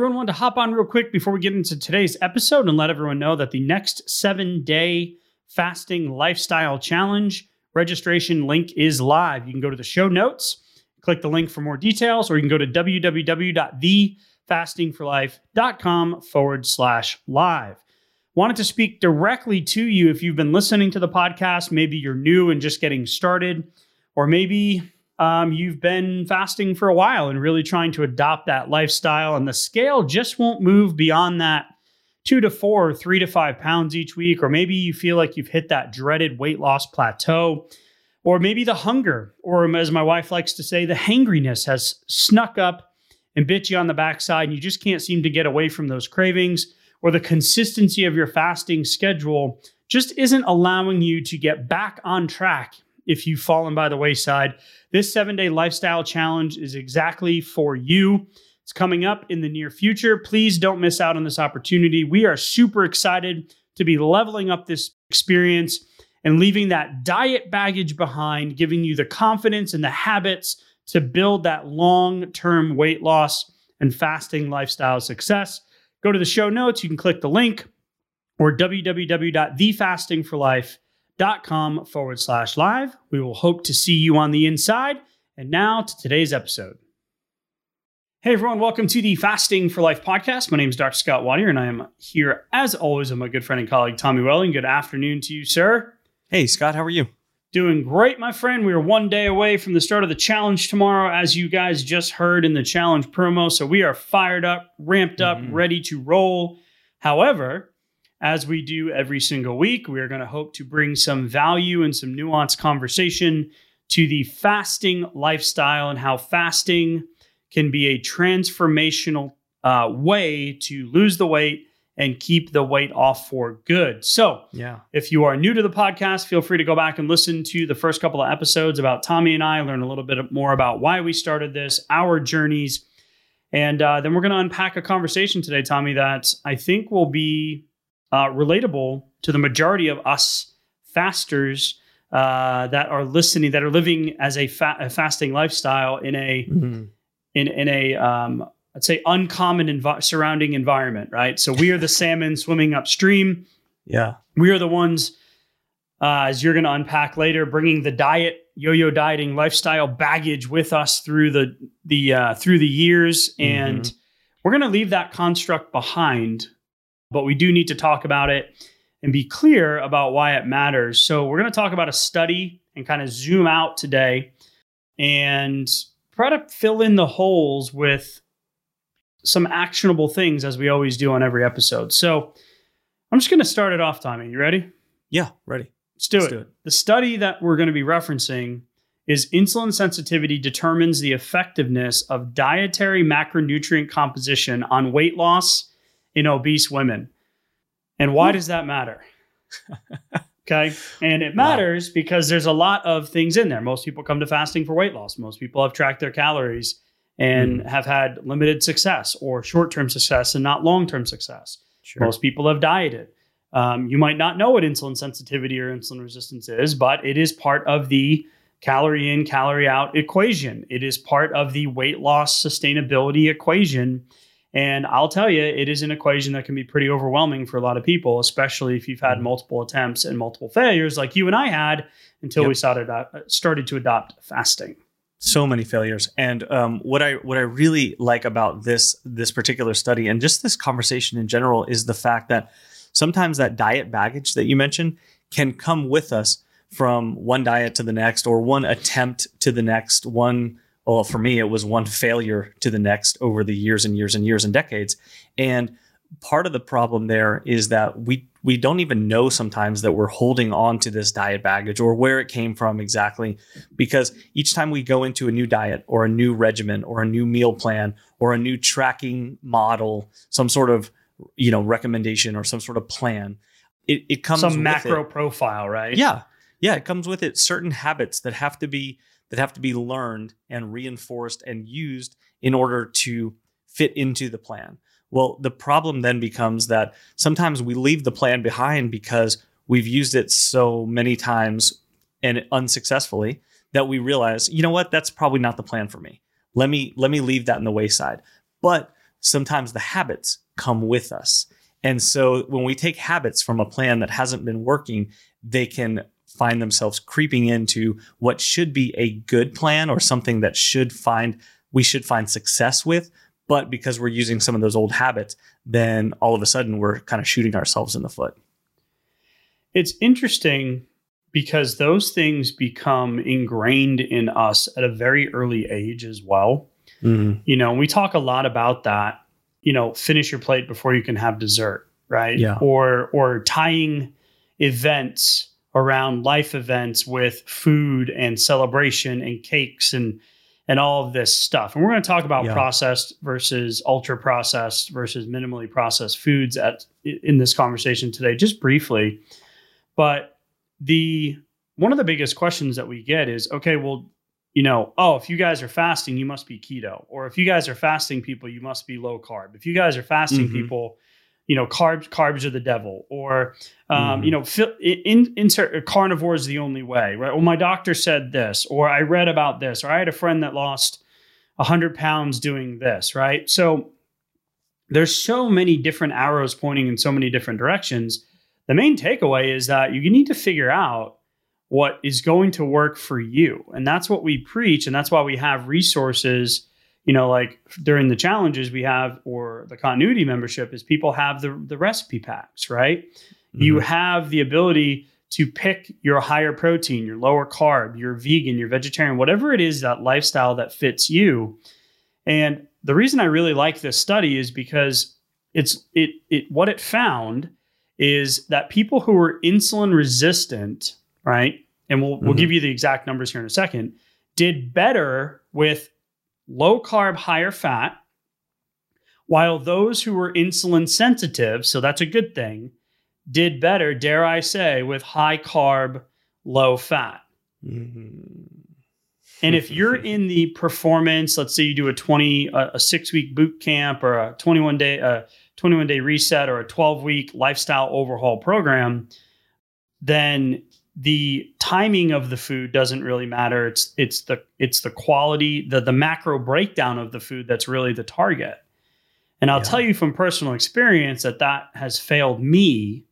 Everyone, wanted to hop on real quick before we get into today's episode and let everyone know that the next seven day fasting lifestyle challenge registration link is live. You can go to the show notes, click the link for more details, or you can go to www.thefastingforlife.com forward slash live. Wanted to speak directly to you if you've been listening to the podcast. Maybe you're new and just getting started, or maybe um, you've been fasting for a while and really trying to adopt that lifestyle, and the scale just won't move beyond that two to four, three to five pounds each week, or maybe you feel like you've hit that dreaded weight loss plateau, or maybe the hunger, or as my wife likes to say, the hangriness has snuck up and bit you on the backside, and you just can't seem to get away from those cravings, or the consistency of your fasting schedule just isn't allowing you to get back on track if you've fallen by the wayside. This seven day lifestyle challenge is exactly for you. It's coming up in the near future. Please don't miss out on this opportunity. We are super excited to be leveling up this experience and leaving that diet baggage behind, giving you the confidence and the habits to build that long term weight loss and fasting lifestyle success. Go to the show notes. You can click the link or www.thefastingforlife.com forward slash live. We will hope to see you on the inside. And now to today's episode. Hey everyone, welcome to the Fasting for Life podcast. My name is Dr. Scott Watier, and I am here as always with my good friend and colleague Tommy Welling. Good afternoon to you, sir. Hey, Scott, how are you? Doing great, my friend. We are one day away from the start of the challenge tomorrow, as you guys just heard in the challenge promo. So we are fired up, ramped up, Mhm. ready to roll. However, as we do every single week, we are going to hope to bring some value and some nuanced conversation to the fasting lifestyle and how fasting can be a transformational uh, way to lose the weight and keep the weight off for good. So, Yeah. if you are new to the podcast, feel free to go back and listen to the first couple of episodes about Tommy and I, learn a little bit more about why we started this, our journeys. And uh, then we're going to unpack a conversation today, Tommy, that I think will be uh, relatable to the majority of us fasters uh, that are listening, that are living as a, fa- a fasting lifestyle in a Mhm. in in a um, I'd say uncommon envi- surrounding environment, right? So we are the salmon swimming upstream Yeah. we are the ones uh, as you're going to unpack later bringing the diet yo-yo dieting lifestyle baggage with us through the the uh, through the years and we're going to leave that construct behind but we do need to talk about it and be clear about why it matters so we're going to talk about a study and kind of zoom out today and try to fill in the holes with some actionable things as we always do on every episode so I'm just going to start it off, Tommy. You ready? Yeah. Ready. Let's do, Let's it. do it. The study that we're going to be referencing is insulin sensitivity determines the effectiveness of dietary macronutrient composition on weight loss in obese women. And why does that matter? okay. And it Wow. matters because there's a lot of things in there. Most people come to fasting for weight loss. Most people have tracked their calories and have had limited success or short term success and not long term success. Sure. Most people have dieted. Um, you might not know what insulin sensitivity or insulin resistance is, but it is part of the calorie in, calorie out equation. It is part of the weight loss sustainability equation. And I'll tell you, it is an equation that can be pretty overwhelming for a lot of people, especially if you've had Mhm. multiple attempts and multiple failures like you and I had until we started, uh, started to adopt fasting. so many failures and um, what i what i really like about this this particular study and just this conversation in general is the fact that sometimes that diet baggage that you mentioned can come with us from one diet to the next or one attempt to the next one well for me it was one failure to the next over the years and years and years and decades and part of the problem there is that we we don't even know sometimes that we're holding on to this diet baggage or where it came from exactly because each time we go into a new diet or a new regimen or a new meal plan or a new tracking model some sort of you know recommendation or some sort of plan it, it comes Some with macro it. profile, right? yeah yeah it comes with it certain habits that have to be that have to be learned and reinforced and used in order to fit into the plan. Well the problem then becomes that sometimes we leave the plan behind because we've used it so many times and unsuccessfully that we realize you know what? That's probably not the plan for me. Let me let me leave that in the wayside. But sometimes the habits come with us. And so when we take habits from a plan that hasn't been working they can find themselves creeping into what should be a good plan or something that should find we should find success with but because we're using some of those old habits then all of a sudden we're kind of shooting ourselves in the foot It's interesting because those things become ingrained in us at a very early age as well. Mm-hmm. You know, we talk a lot about that, you know, finish your plate before you can have dessert, right? Yeah. Or or tying events around life events with food and celebration and cakes and and all of this stuff. And we're going to talk about Yeah. processed versus ultra processed versus minimally processed foods at in this conversation today just briefly. But the one of the biggest questions that we get is okay, well, you know, oh, if you guys are fasting, you must be keto. Or if you guys are fasting people, you must be low carb. If you guys are fasting Mhm. people, you know, carbs carbs are the devil. Or um, Mhm. you know, in, insert carnivore is the only way, right? Well, my doctor said this, or I read about this, or I had a friend that lost 100 pounds doing this, right? So there's so many different arrows pointing in so many different directions. The main takeaway is that you need to figure out what is going to work for you. And that's what we preach. And that's why we have resources, you know, like during the challenges we have or the continuity membership is people have the, the recipe packs, right? You Mhm. have the ability to pick your higher protein, your lower carb, your vegan, your vegetarian, whatever it is that lifestyle that fits you. And the reason I really like this study is because it's it it what it found is that people who were insulin resistant, right? And we'll we'll Mhm. give you the exact numbers here in a second, did better with low carb, higher fat, while those who were insulin sensitive, so that's a good thing, did better, dare I say, with high carb, low fat. Mhm. And if you're in the performance, let's say you do a 20 a, a 6 week boot camp or a 21 day a 21 day reset or a 12 week lifestyle overhaul program, then the timing of the food doesn't really matter. It's it's the it's the quality, the the macro breakdown of the food that's really the target. And I'll Yeah. tell you from personal experience that that has failed me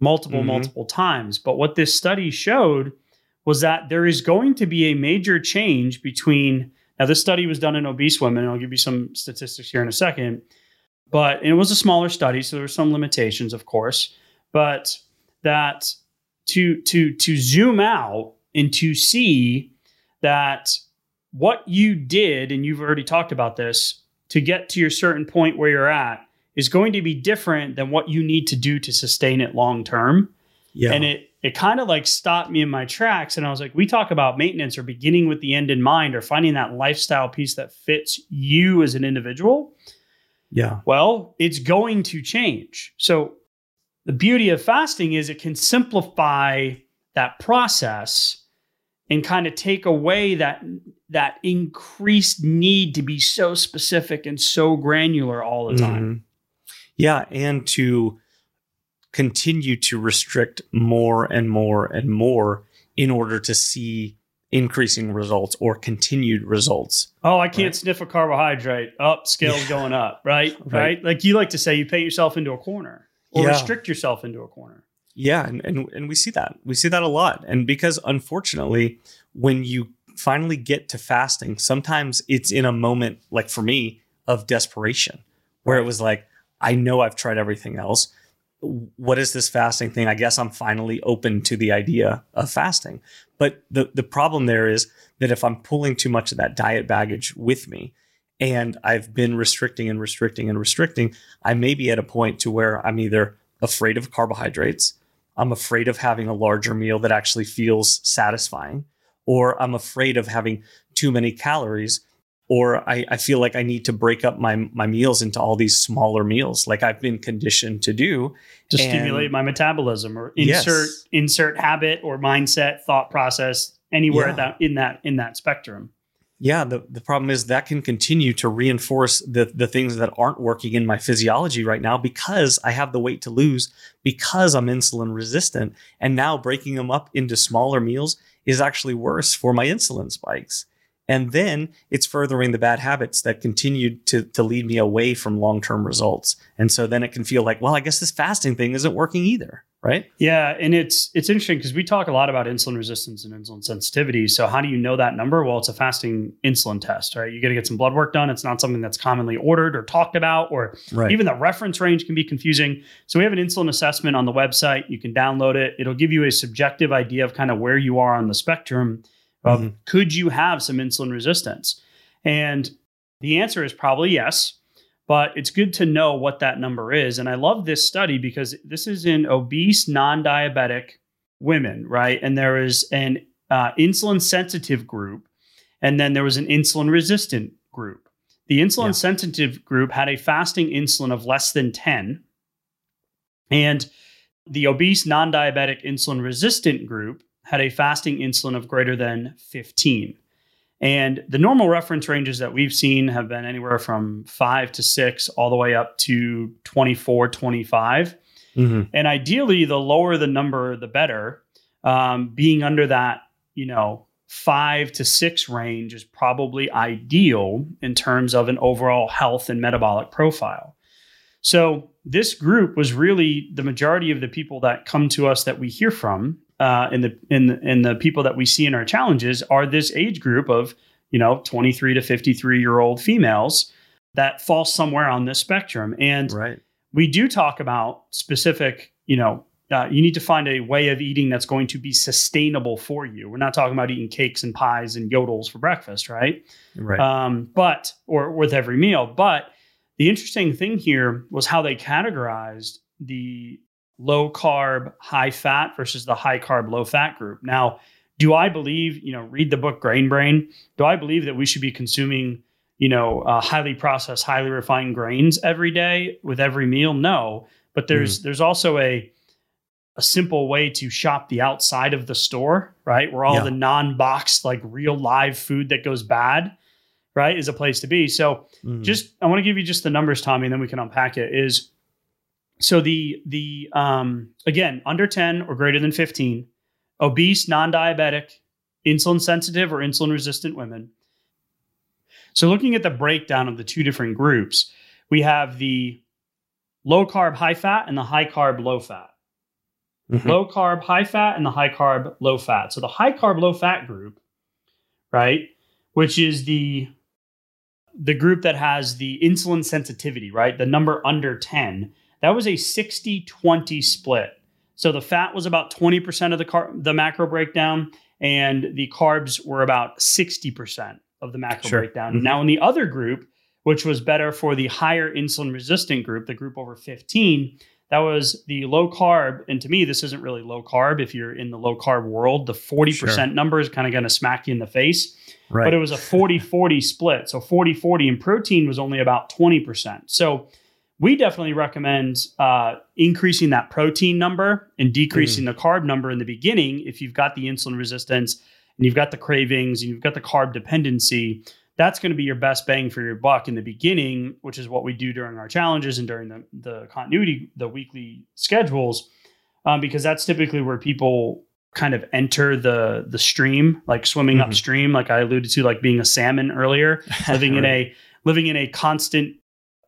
multiple Mhm. multiple times. But what this study showed was that there is going to be a major change between now this study was done in obese women and i'll give you some statistics here in a second but it was a smaller study so there were some limitations of course but that to to to zoom out and to see that what you did and you've already talked about this to get to your certain point where you're at is going to be different than what you need to do to sustain it long term Yeah. and it it kind of like stopped me in my tracks and i was like we talk about maintenance or beginning with the end in mind or finding that lifestyle piece that fits you as an individual yeah. well it's going to change so the beauty of fasting is it can simplify that process and kind of take away that that increased need to be so specific and so granular all the time Mhm. Yeah, and to continue to restrict more and more and more in order to see increasing results or continued results. Oh, I can't Right. sniff a carbohydrate. Up, scales Yeah. going up, right? right? Right. Like you like to say, you paint yourself into a corner or Yeah. restrict yourself into a corner. Yeah, and, and and we see that. We see that a lot. And because unfortunately, when you finally get to fasting, sometimes it's in a moment like for me of desperation where it was like I know I've tried everything else. What is this fasting thing? I guess I'm finally open to the idea of fasting. But the the problem there is that if I'm pulling too much of that diet baggage with me and I've been restricting and restricting and restricting, I may be at a point to where I'm either afraid of carbohydrates. I'm afraid of having a larger meal that actually feels satisfying, or I'm afraid of having too many calories, or I, I feel like I need to break up my my meals into all these smaller meals, like I've been conditioned to do to And- stimulate my metabolism or insert Yes. insert habit or mindset thought process anywhere Yeah. that in that in that spectrum Yeah, the, the problem is that can continue to reinforce the, the things that aren't working in my physiology right now because I have the weight to lose, because I'm insulin resistant. And now breaking them up into smaller meals is actually worse for my insulin spikes. And then it's furthering the bad habits that continue to, to lead me away from long term results. And so then it can feel like, well, I guess this fasting thing isn't working either. Right. yeah and it's it's interesting because we talk a lot about insulin resistance and insulin sensitivity so how do you know that number well it's a fasting insulin test right you got to get some blood work done it's not something that's commonly ordered or talked about or Right. Even the reference range can be confusing. So we have an insulin assessment on the website. You can download it. It'll give you a subjective idea of kind of where you are on the spectrum of Mhm. could you have some insulin resistance? And the answer is probably yes, but it's good to know what that number is. And I love this study because this is in obese, non-diabetic women, right? And there is an uh, insulin sensitive group, and then there was an insulin resistant group. The insulin Yeah. sensitive group had a fasting insulin of less than 10. And the obese, non diabetic, insulin resistant group had a fasting insulin of greater than 15. And the normal reference ranges that we've seen have been anywhere from five to six, all the way up to 24, 25. Mhm. And ideally, the lower the number, the better. Um, being under that, you know, five to six range is probably ideal in terms of an overall health and metabolic profile. So this group was really the majority of the people that come to us that we hear from, uh, and the and the, and the people that we see in our challenges are this age group of you know 23 to 53 year old females that fall somewhere on this spectrum. And Right. we do talk about specific, you know, uh, you need to find a way of eating that's going to be sustainable for you. We're not talking about eating cakes and pies and yodels for breakfast, right? Right. Um, but or with every meal. But the interesting thing here was how they categorized the low carb, high fat versus the high carb, low fat group. Now, do I believe, you know, read the book Grain Brain? Do I believe that we should be consuming, you know, uh, highly processed, highly refined grains every day with every meal? No, but there's there's also a a simple way to shop the outside of the store, right? Where all Yeah. the non-boxed, like real live food that goes bad, right, is a place to be. So Mhm. just I want to give you just the numbers, Tommy, and then we can unpack it. Is so the the um again under 10 or greater than 15, obese, non-diabetic, insulin sensitive or insulin resistant women. So looking at the breakdown of the two different groups, we have the low carb, high fat, and the high carb, low fat Mhm. low carb, high fat, and the high carb, low fat. So the high carb, low fat group, right, which is the the group that has the insulin sensitivity, right, the number under 10, that was a 60-20 split. So the fat was about 20% of the car- the macro breakdown and the carbs were about 60% of the macro Sure. breakdown. Mhm. Now in the other group, which was better for the higher insulin resistant group, the group over 15, that was the low carb. And to me, this isn't really low carb. If you're in the low carb world, the 40% number is kind of going to smack you in the face. right. But it was a 40 40 split. So 40 40 and protein was only about 20%. So we definitely recommend uh, increasing that protein number and decreasing the carb number in the beginning if you've got the insulin resistance and you've got the cravings and you've got the carb dependency. That's going to be your best bang for your buck in the beginning, which is what we do during our challenges and during the, the continuity, the weekly schedules, um, because that's typically where people kind of enter the the stream, like swimming Mhm. upstream, like I alluded to, like being a salmon earlier, living in a living in a constant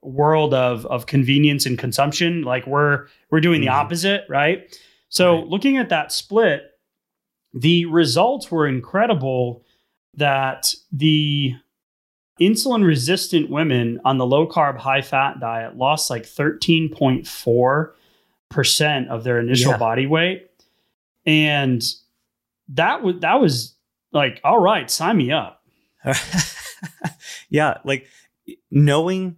world of of convenience and consumption. Like we're we're doing the Mhm. opposite, right? So Right. looking at that split, the results were incredible that the insulin resistant women on the low carb high fat diet lost like 13.4% of their initial Yeah. body weight and that was that was like all right sign me up yeah, like knowing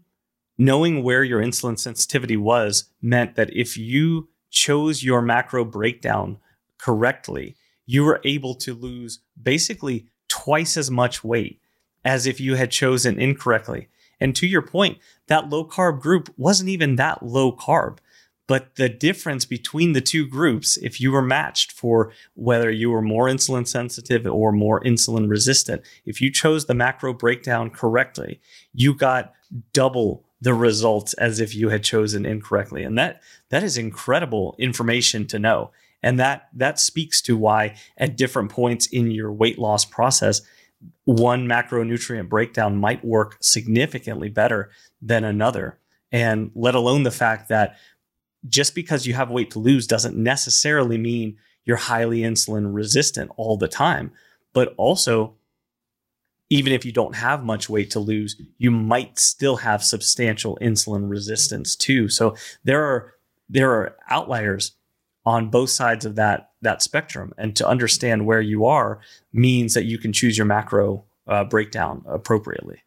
knowing where your insulin sensitivity was meant that if you chose your macro breakdown correctly, you were able to lose basically twice as much weight as if you had chosen incorrectly. And to your point, that low carb group wasn't even that low carb. But the difference between the two groups, if you were matched for whether you were more insulin sensitive or more insulin resistant, if you chose the macro breakdown correctly, you got double the results as if you had chosen incorrectly. And that that is incredible information to know. And that that speaks to why at different points in your weight loss process, one macronutrient breakdown might work significantly better than another. And let alone the fact that just because you have weight to lose doesn't necessarily mean you're highly insulin resistant all the time. But also, even if you don't have much weight to lose, you might still have substantial insulin resistance too. So there are there are outliers on both sides of that that spectrum, and to understand where you are means that you can choose your macro uh, breakdown appropriately.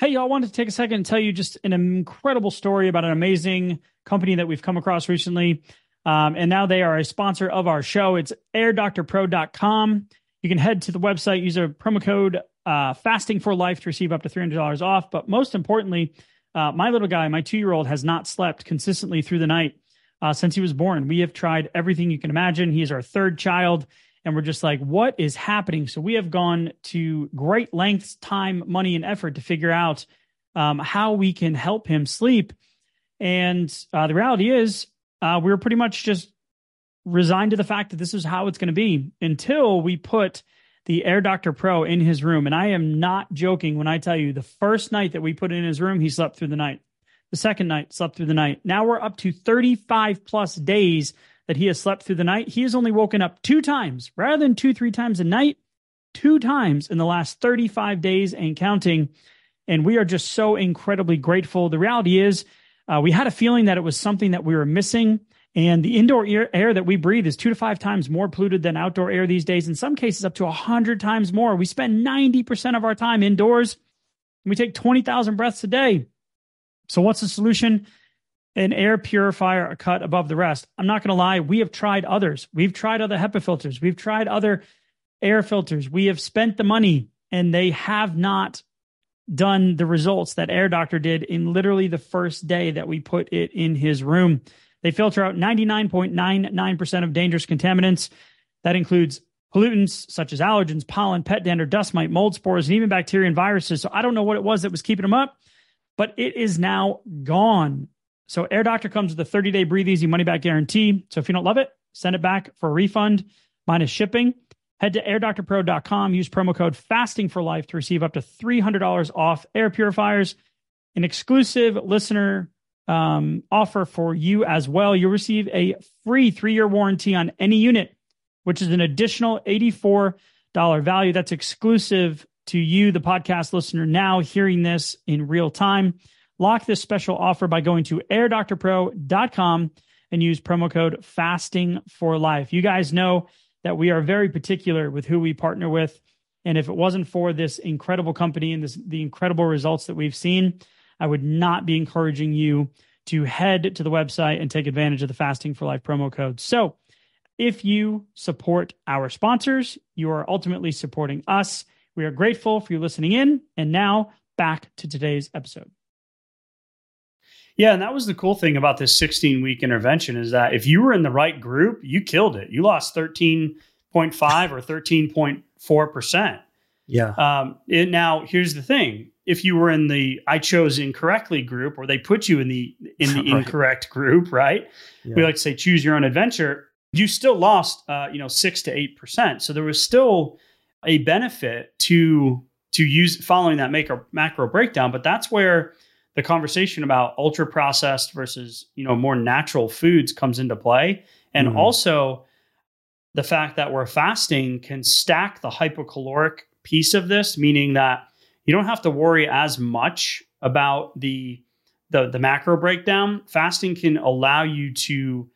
Hey, y'all, I wanted to take a second and tell you just an incredible story about an amazing company that we've come across recently. Um, and now they are a sponsor of our show. It's airdoctorpro.com. You can head to the website, use a promo code uh, fasting for life to receive up to $300 off. But most importantly, uh, my little guy, my two year old, has not slept consistently through the night uh, since he was born. We have tried everything you can imagine. He is our third child. And we're just like, what is happening? So we have gone to great lengths, time, money, and effort to figure out um, how we can help him sleep. And uh, the reality is, uh, we were pretty much just resigned to the fact that this is how it's going to be until we put the Air Doctor Pro in his room. And I am not joking when I tell you the first night that we put in his room, he slept through the night. The second night, slept through the night. Now we're up to 35 plus days that he has slept through the night. He has only woken up two times rather than two, three times a night, two times in the last 35 days and counting. And we are just so incredibly grateful. The reality is, uh, we had a feeling that it was something that we were missing. And the indoor air, air, that we breathe is two to five times more polluted than outdoor air these days. In some cases, up to 100 times more. We spend 90% of our time indoors we take 20,000 breaths a day. So, what's the solution? An air purifier, cut above the rest. I'm not going to lie, we have tried others. We've tried other HEPA filters, we've tried other air filters. We have spent the money and they have not done the results that Air Doctor did in literally the first day that we put it in his room. They filter out 99.99% of dangerous contaminants. That includes pollutants such as allergens, pollen, pet dander, dust mite, mold spores, and even bacteria and viruses. So I don't know what it was that was keeping them up, but it is now gone. So Air Doctor comes with a 30 day breathe easy money back guarantee. So if you don't love it, send it back for a refund minus shipping. Head to airdoctorpro.com, use promo code fasting for life to receive up to $300 off air purifiers, an exclusive listener um, offer for you as well. You'll receive a free three year warranty on any unit, which is an additional $84 value. That's exclusive to you, the podcast listener, now hearing this in real time. Lock this special offer by going to airdoctorpro.com and use promo code fasting for life. You guys know that we are very particular with who we partner with. And if it wasn't for this incredible company and this, the incredible results that we've seen, I would not be encouraging you to head to the website and take advantage of the Fasting for Life promo code. So, if you support our sponsors, you are ultimately supporting us. We are grateful for you listening in. And now back to today's episode. Yeah, and that was the cool thing about this 16 week intervention is that if you were in the right group, you killed it. You lost 13.5 or 13.4%. Yeah. Um, it, now, here's the thing if you were in the I chose incorrectly group, or they put you in the in the right. incorrect group, right? Yeah. We like to say choose your own adventure. You still lost, uh, you know, six to eight percent. So there was still a benefit to to use following that macro macro breakdown. But that's where the conversation about ultra processed versus you know more natural foods comes into play, and mm-hmm. also the fact that we're fasting can stack the hypocaloric piece of this, meaning that you don't have to worry as much about the the, the macro breakdown. Fasting can allow you to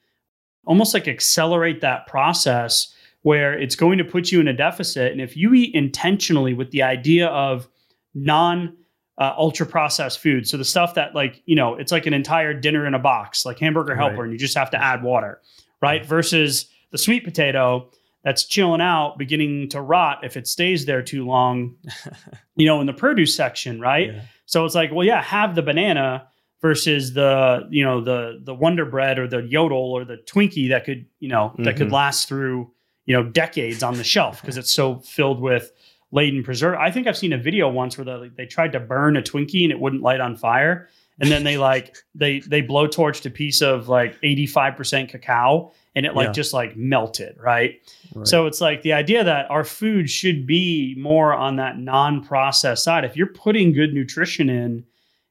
almost like accelerate that process where it's going to put you in a deficit. And if you eat intentionally with the idea of non uh, ultra processed food. So the stuff that like, you know, it's like an entire dinner in a box, like hamburger helper, Right. and you just have to add water, right? Versus the sweet potato that's chilling out, beginning to rot if it stays there too long, you know, in the produce section, right? Yeah. So it's like, well, yeah, have the banana versus the, you know, the the Wonder Bread or the Yodel or the Twinkie that could, you know, that could Mhm. last through, you know, decades on the shelf because it's so filled with laden preserve. I think I've seen a video once where they, they tried to burn a Twinkie and it wouldn't light on fire. And then they like they they blowtorched a piece of like 85% cacao and it like Yeah. just like melted, right? Right. So it's like the idea that our food should be more on that non-processed side. If you're putting good nutrition in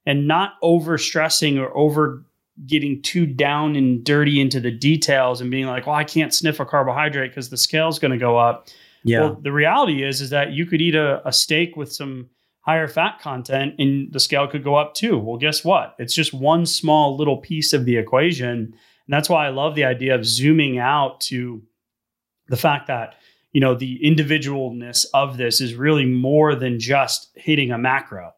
and not over stressing or over getting too down and dirty into the details and being like, well, I can't sniff a carbohydrate because the scale's going to go up. Yeah. Well, the reality is is that you could eat a, a steak with some higher fat content and the scale could go up too. Well, guess what? It's just one small little piece of the equation. And that's why I love the idea of zooming out to the fact that, you know, the individualness of this is really more than just hitting a macro.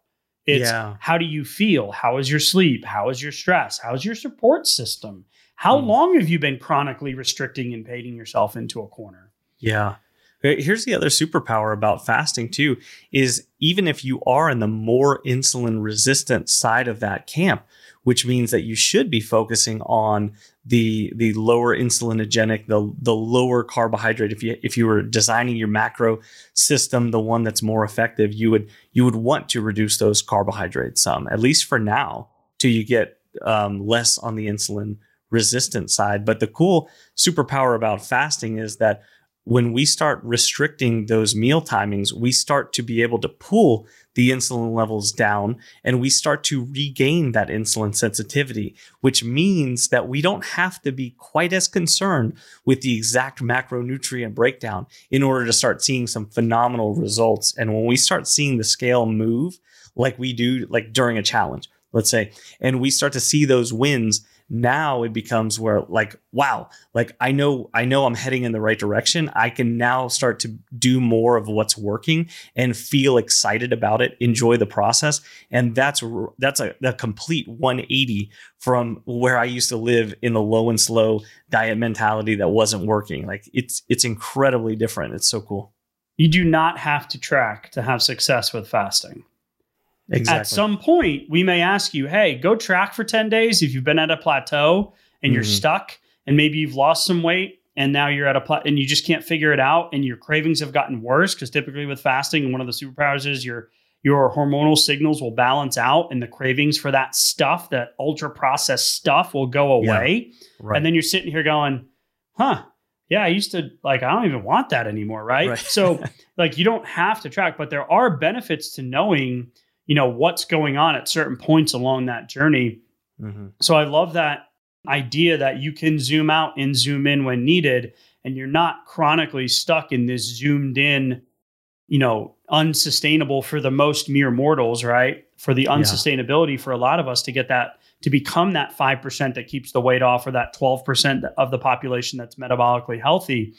It's Yeah. how do you feel? How is your sleep? How is your stress? How is your support system? How Hmm. long have you been chronically restricting and painting yourself into a corner? Yeah. Here's the other superpower about fasting too is even if you are in the more insulin resistant side of that camp, which means that you should be focusing on the the lower insulinogenic, the the lower carbohydrate. If you if you were designing your macro system, the one that's more effective, you would you would want to reduce those carbohydrates some, at least for now, till you get um, less on the insulin resistant side. But the cool superpower about fasting is that when we start restricting those meal timings, we start to be able to pull the insulin levels down and we start to regain that insulin sensitivity, which means that we don't have to be quite as concerned with the exact macronutrient breakdown in order to start seeing some phenomenal results. And when we start seeing the scale move like we do, like during a challenge, let's say, and we start to see those wins, now it becomes where like wow like i know i know i'm heading in the right direction. I can now start to do more of what's working and feel excited about it enjoy the process. And that's that's a, a complete 180 from where i used to live in the low and slow diet mentality that wasn't working. Like it's it's incredibly different. It's so cool. You do not have to track to have success with fasting. Exactly At some point, we may ask you, hey, go track for 10 days if you've been at a plateau and you're Mhm. stuck and maybe you've lost some weight and now you're at a pla- and you just can't figure it out and your cravings have gotten worse because typically with fasting one of the superpowers is your your hormonal signals will balance out and the cravings for that stuff that ultra processed stuff will go Yeah. away right and then you're sitting here going huh yeah i used to like i don't even want that anymore right, Right. so like you don't have to track but there are benefits to knowing you know what's going on at certain points along that journey. Mhm. so i love that idea that you can zoom out and zoom in when needed and you're not chronically stuck in this zoomed in you know unsustainable for the most mere mortals right? For the unsustainability for a lot of us to get that to become that 5% that keeps the weight off or that 12% of the population that's metabolically healthy.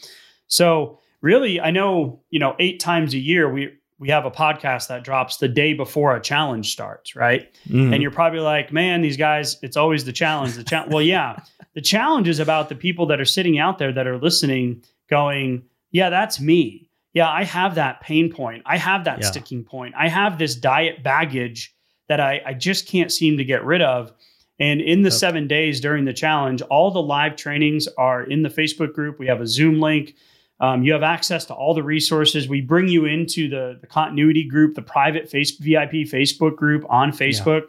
So really i know you know eight times a year we we have a podcast that drops the day before a challenge starts right Mhm. and you're probably like, man, these guys, it's always the challenge. The challenge. well, yeah, the challenge is about the people that are sitting out there that are listening, going, yeah, that's me. Yeah, I have that pain point. I have that Yeah. sticking point. I have this diet baggage that I, I just can't seem to get rid of. And in the Yep. seven days during the challenge, all the live trainings are in the Facebook group. We have a Zoom link. Um, you have access to all the resources. We bring you into the, the continuity group, the private face, VIP Facebook group on Facebook.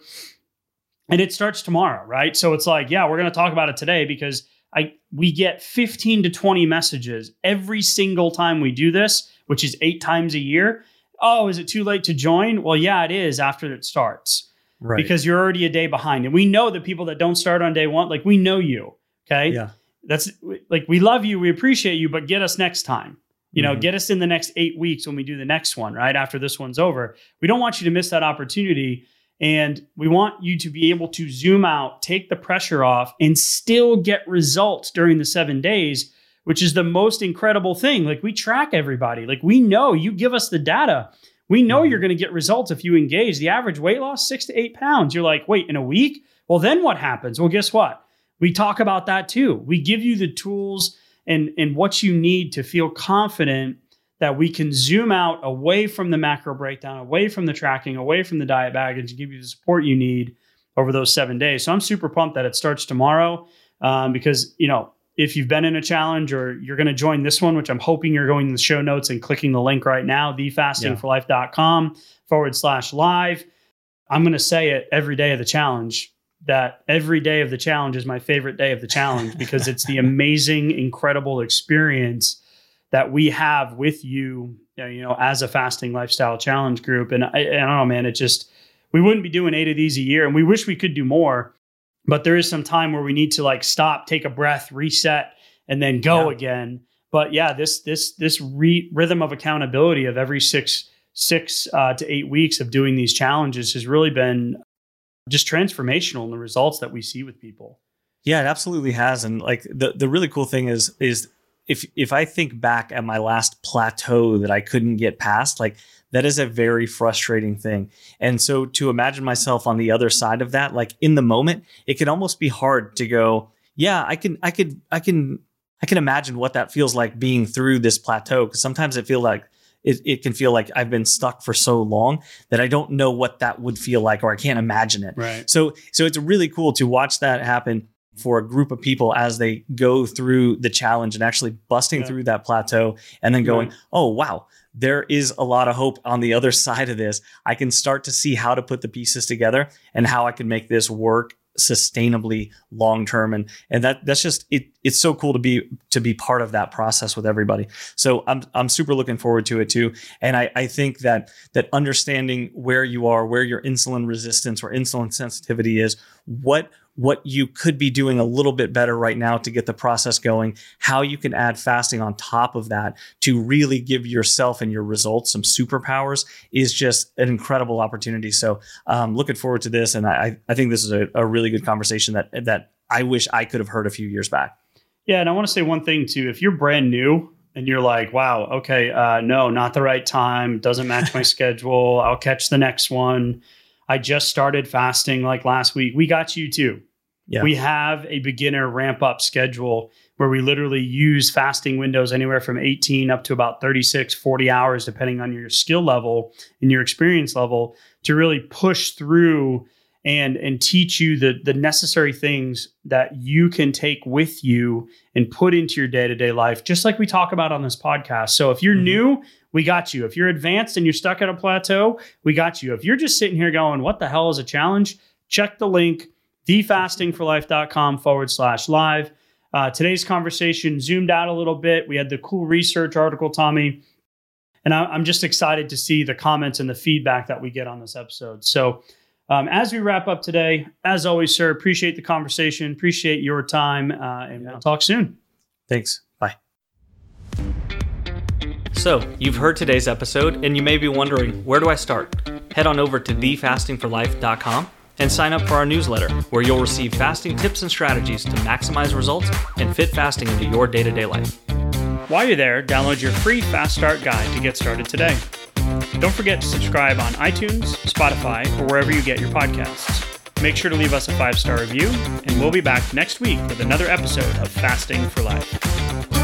And it starts tomorrow, right? So it's like, yeah, we're going to talk about it today because I we get 15 to 20 messages every single time we do this, which is eight times a year. Oh, is it too late to join? Well, yeah, it is after it starts right because you're already a day behind. And we know that people that don't start on day one, like we know you. Okay. yeah That's like we love you, we appreciate you, but get us next time. You know, Mhm. get us in the next eight weeks when we do the next one, right? After this one's over. We don't want you to miss that opportunity. And we want you to be able to zoom out, take the pressure off, and still get results during the seven days, which is the most incredible thing. Like we track everybody. Like we know you give us the data. We know Mhm. you're going to get results if you engage. The average weight loss, six to eight pounds. You're like, wait, in a week? Well, then what happens? Well, guess what? We talk about that too. We give you the tools and, and what you need to feel confident that we can zoom out away from the macro breakdown, away from the tracking, away from the diet baggage, and give you the support you need over those seven days. So I'm super pumped that it starts tomorrow um, because, you know, if you've been in a challenge or you're going to join this one, which I'm hoping you're going to the show notes and clicking the link right now, thefastingforlife.com forward slash live. I'm going to say it every day of the challenge that every day of the challenge is my favorite day of the challenge because it's the amazing, incredible experience that we have with you, uh, you know, as a fasting lifestyle challenge group. And I, I don't know, man, it just, we wouldn't be doing eight of these a year and we wish we could do more, but there is some time where we need to like stop, take a breath, reset, and then go Yeah. again. But yeah, this, this, this re- rhythm of accountability of every six, six uh, to eight weeks of doing these challenges has really been just transformational in the results that we see with people. Yeah, it absolutely has. And like the the really cool thing is is if if I think back at my last plateau that I couldn't get past, like that is a very frustrating thing. And so to imagine myself on the other side of that, like in the moment, it can almost be hard to go, yeah, I can I could I can I can imagine what that feels like being through this plateau. Cause sometimes it feel like it, it can feel like I've been stuck for so long that I don't know what that would feel like or I can't imagine it. Right. So so it's really cool to watch that happen for a group of people as they go through the challenge and actually busting Yeah. through that plateau and then going, Right. "Oh, wow, there is a lot of hope on the other side of this. I can start to see how to put the pieces together and how I can make this work sustainably long term and and that that's just it it's so cool to be to be part of that process with everybody. So i'm i'm super looking forward to it too. And i i think that that understanding where you are where your insulin resistance or insulin sensitivity is what what you could be doing a little bit better right now to get the process going how you can add fasting on top of that to really give yourself and your results some superpowers is just an incredible opportunity so um, looking forward to this and i i think this is a, a really good conversation that that i wish i could have heard a few years back Yeah, and I want to say one thing too. If you're brand new and you're like, "Wow, okay, uh, no, not the right time, doesn't match my schedule. I'll catch the next one." I just started fasting like last week. We got you too. Yeah. We have a beginner ramp up schedule where we literally use fasting windows anywhere from 18 up to about 36, 40 hours, depending on your skill level and your experience level, to really push through and and teach you the the necessary things that you can take with you and put into your day-to-day life just like we talk about on this podcast so if you're Mhm. new we got you. If you're advanced and you're stuck at a plateau we got you. If you're just sitting here going what the hell is a challenge? Check the link thefastingforlife.com forward slash live. Uh, today's conversation zoomed out a little bit. We had the cool research article tommy and I, i'm just excited to see the comments and the feedback that we get on this episode. So um, as we wrap up today, as always, sir, appreciate the conversation, appreciate your time, uh, and Yeah. we'll talk soon. thanks so you've heard today's episode and you may be wondering where do i start head on over to thefastingforlife.com and sign up for our newsletter where you'll receive fasting tips and strategies to maximize results and fit fasting into your day-to-day life While you're there, download your free Fast Start guide to get started today. Don't forget to subscribe on iTunes, Spotify, or wherever you get your podcasts. Make sure to leave us a five star review, and we'll be back next week with another episode of Fasting for Life.